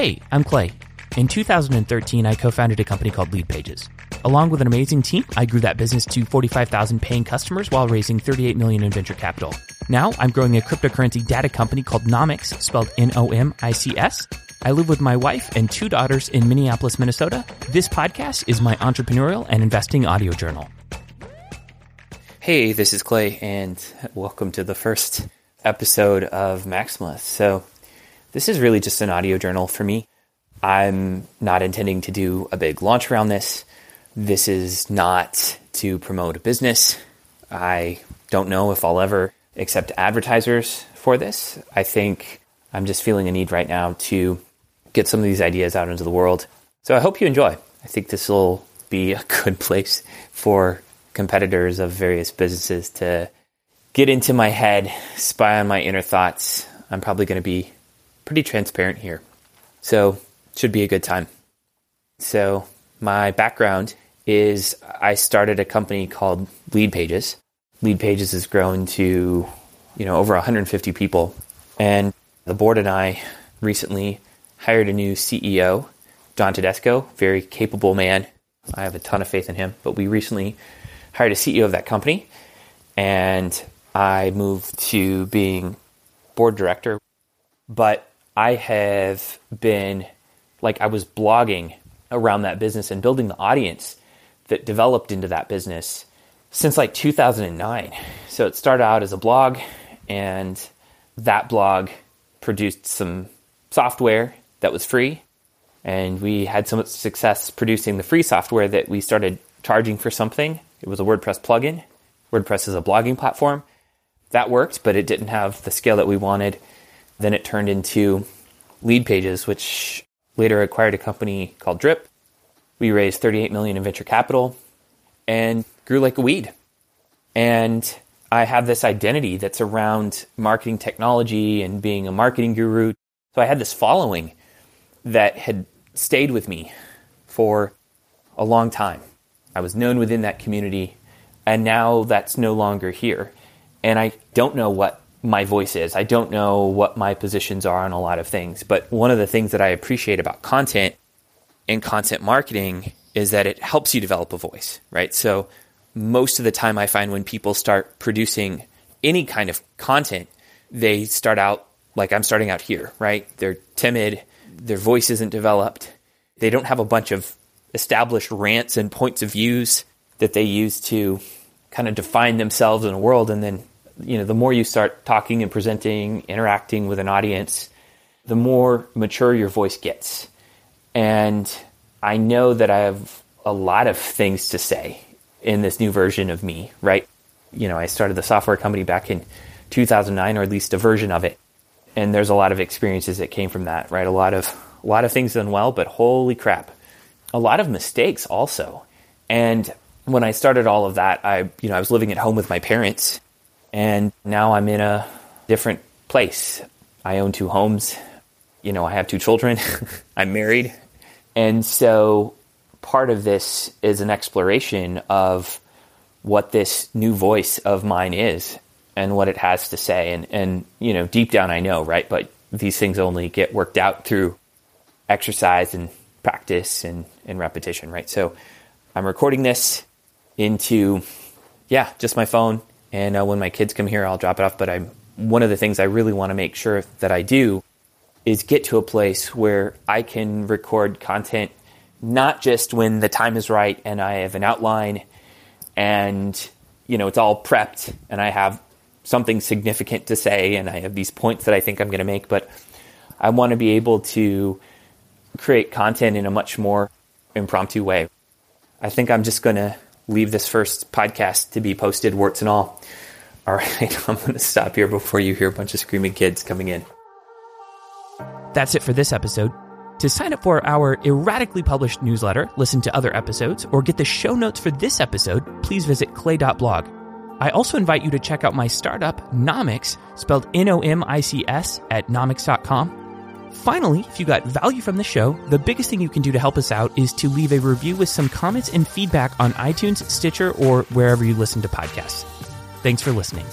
Hey, I'm Clay. In 2013, I co founded a company called Lead Pages. Along with an amazing team, I grew that business to 45,000 paying customers while raising 38 million in venture capital. Now, I'm growing a cryptocurrency data company called Nomics, spelled N-O-M-I-C-S. I live with my wife and two daughters in Minneapolis, Minnesota. This podcast is my entrepreneurial and investing audio journal. Hey, this is Clay, and welcome to the first episode of Maximalist. So, this is really just an audio journal for me. I'm not intending to do a big launch around this. This is not to promote a business. I don't know if I'll ever accept advertisers for this. I think I'm just feeling a need right now to get some of these ideas out into the world. So I hope you enjoy. I think this will be a good place for competitors of various businesses to get into my head, spy on my inner thoughts. I'm probably going to be pretty transparent here. So, should be a good time. So, my background is I started a company called Lead Pages. Lead Pages has grown to, you know, over 150 people. And the board and I recently hired a new CEO, John Tedesco, very capable man. I have a ton of faith in him. But we recently hired a CEO of that company, and I moved to being board director. But I have been like I was blogging around that business and building the audience that developed into that business since like 2009. So it started out as a blog, and that blog produced some software that was free. And we had so much success producing the free software that we started charging for something. It was a WordPress plugin. WordPress is a blogging platform. That worked, but it didn't have the scale that we wanted. Then it turned into lead pages, which later acquired a company called Drip. We raised 38 million in venture capital and grew like a weed. And I have this identity that's around marketing technology and being a marketing guru. So I had this following that had stayed with me for a long time. I was known within that community, and now that's no longer here. And I don't know what my voice is. I don't know what my positions are on a lot of things, but one of the things that I appreciate about content and content marketing is that it helps you develop a voice, right? So most of the time I find when people start producing any kind of content, they start out like I'm starting out here, right? They're timid, their voice isn't developed. They don't have a bunch of established rants and points of views that they use to kind of define themselves in a world and then you know, the more you start talking and presenting, interacting with an audience, the more mature your voice gets. And I know that I have a lot of things to say in this new version of me, right? You know, I started the software company back in 2009 or at least a version of it. And there's a lot of experiences that came from that, right? A lot of a lot of things done well, but holy crap. A lot of mistakes also. And when I started all of that, I, you know, I was living at home with my parents and now I'm in a different place. I own two homes. You know, I have two children. I'm married. And so part of this is an exploration of what this new voice of mine is and what it has to say. And, and, you know, deep down I know, right? But these things only get worked out through exercise and practice and, and repetition, right? So I'm recording this into, yeah, just my phone, and uh, when my kids come here, I'll drop it off. But I'm one of the things I really want to make sure that I do is get to a place where I can record content not just when the time is right and I have an outline and you know it's all prepped and I have something significant to say and I have these points that I think I'm going to make, but I want to be able to create content in a much more impromptu way. I think I'm just going to leave this first podcast to be posted, warts and all. All right, I'm going to stop here before you hear a bunch of screaming kids coming in. That's it for this episode. To sign up for our erratically published newsletter, listen to other episodes, or get the show notes for this episode, please visit clay.blog. I also invite you to check out my startup, Nomics, spelled N O M I C S, at nomics.com Finally, if you got value from the show, the biggest thing you can do to help us out is to leave a review with some comments and feedback on iTunes, Stitcher, or wherever you listen to podcasts. Thanks for listening.